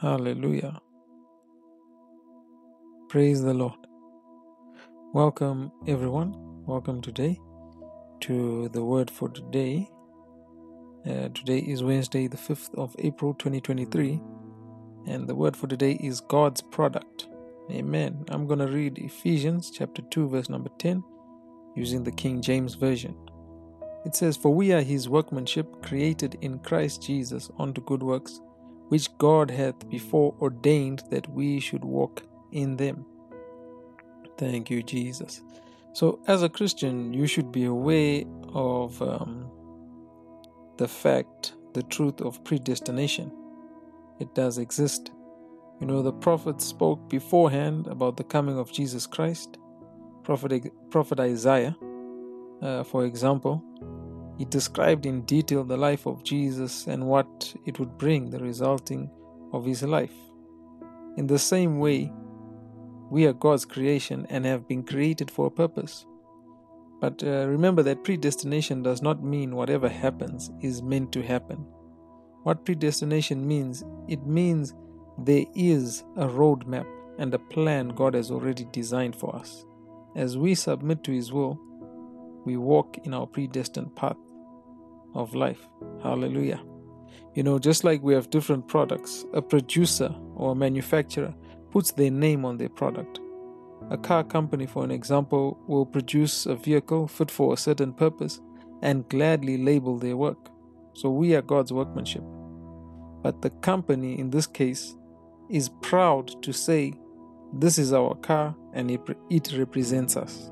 Hallelujah. Praise the Lord. Welcome, everyone. Welcome today to the word for today. Uh, today is Wednesday, the 5th of April 2023, and the word for today is God's product. Amen. I'm going to read Ephesians chapter 2, verse number 10, using the King James Version. It says, For we are his workmanship, created in Christ Jesus unto good works, which God hath before ordained that we should walk in them. Thank you, Jesus. So, as a Christian, you should be aware of um, the fact, the truth of predestination. It does exist. You know, the prophets spoke beforehand about the coming of Jesus Christ. Prophet, Prophet Isaiah, uh, for example, he described in detail the life of Jesus and what it would bring, the resulting of his life. In the same way, we are God's creation and have been created for a purpose. But uh, remember that predestination does not mean whatever happens is meant to happen. What predestination means, it means there is a roadmap and a plan God has already designed for us. As we submit to His will, we walk in our predestined path of life. Hallelujah. You know, just like we have different products, a producer or a manufacturer puts their name on their product. A car company, for an example, will produce a vehicle fit for a certain purpose and gladly label their work. So we are God's workmanship. But the company, in this case, is proud to say, This is our car and it, it represents us.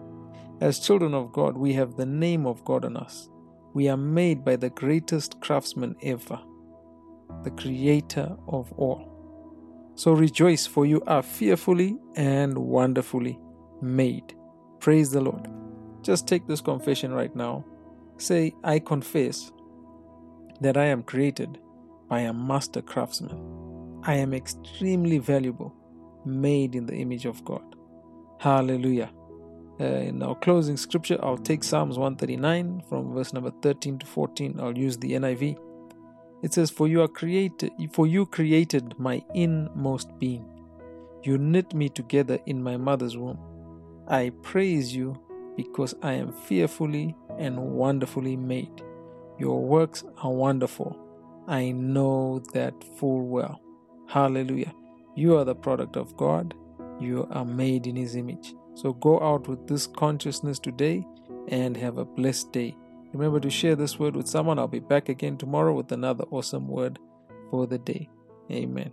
As children of God, we have the name of God on us. We are made by the greatest craftsman ever, the creator of all. So rejoice, for you are fearfully and wonderfully made. Praise the Lord. Just take this confession right now. Say, I confess that I am created by a master craftsman. I am extremely valuable, made in the image of God. Hallelujah. Uh, in our closing scripture, I'll take Psalms 139 from verse number 13 to 14. I'll use the NIV. It says, For you are created for you created my inmost being. You knit me together in my mother's womb. I praise you because I am fearfully and wonderfully made. Your works are wonderful. I know that full well. Hallelujah. You are the product of God. You are made in His image. So go out with this consciousness today and have a blessed day. Remember to share this word with someone. I'll be back again tomorrow with another awesome word for the day. Amen.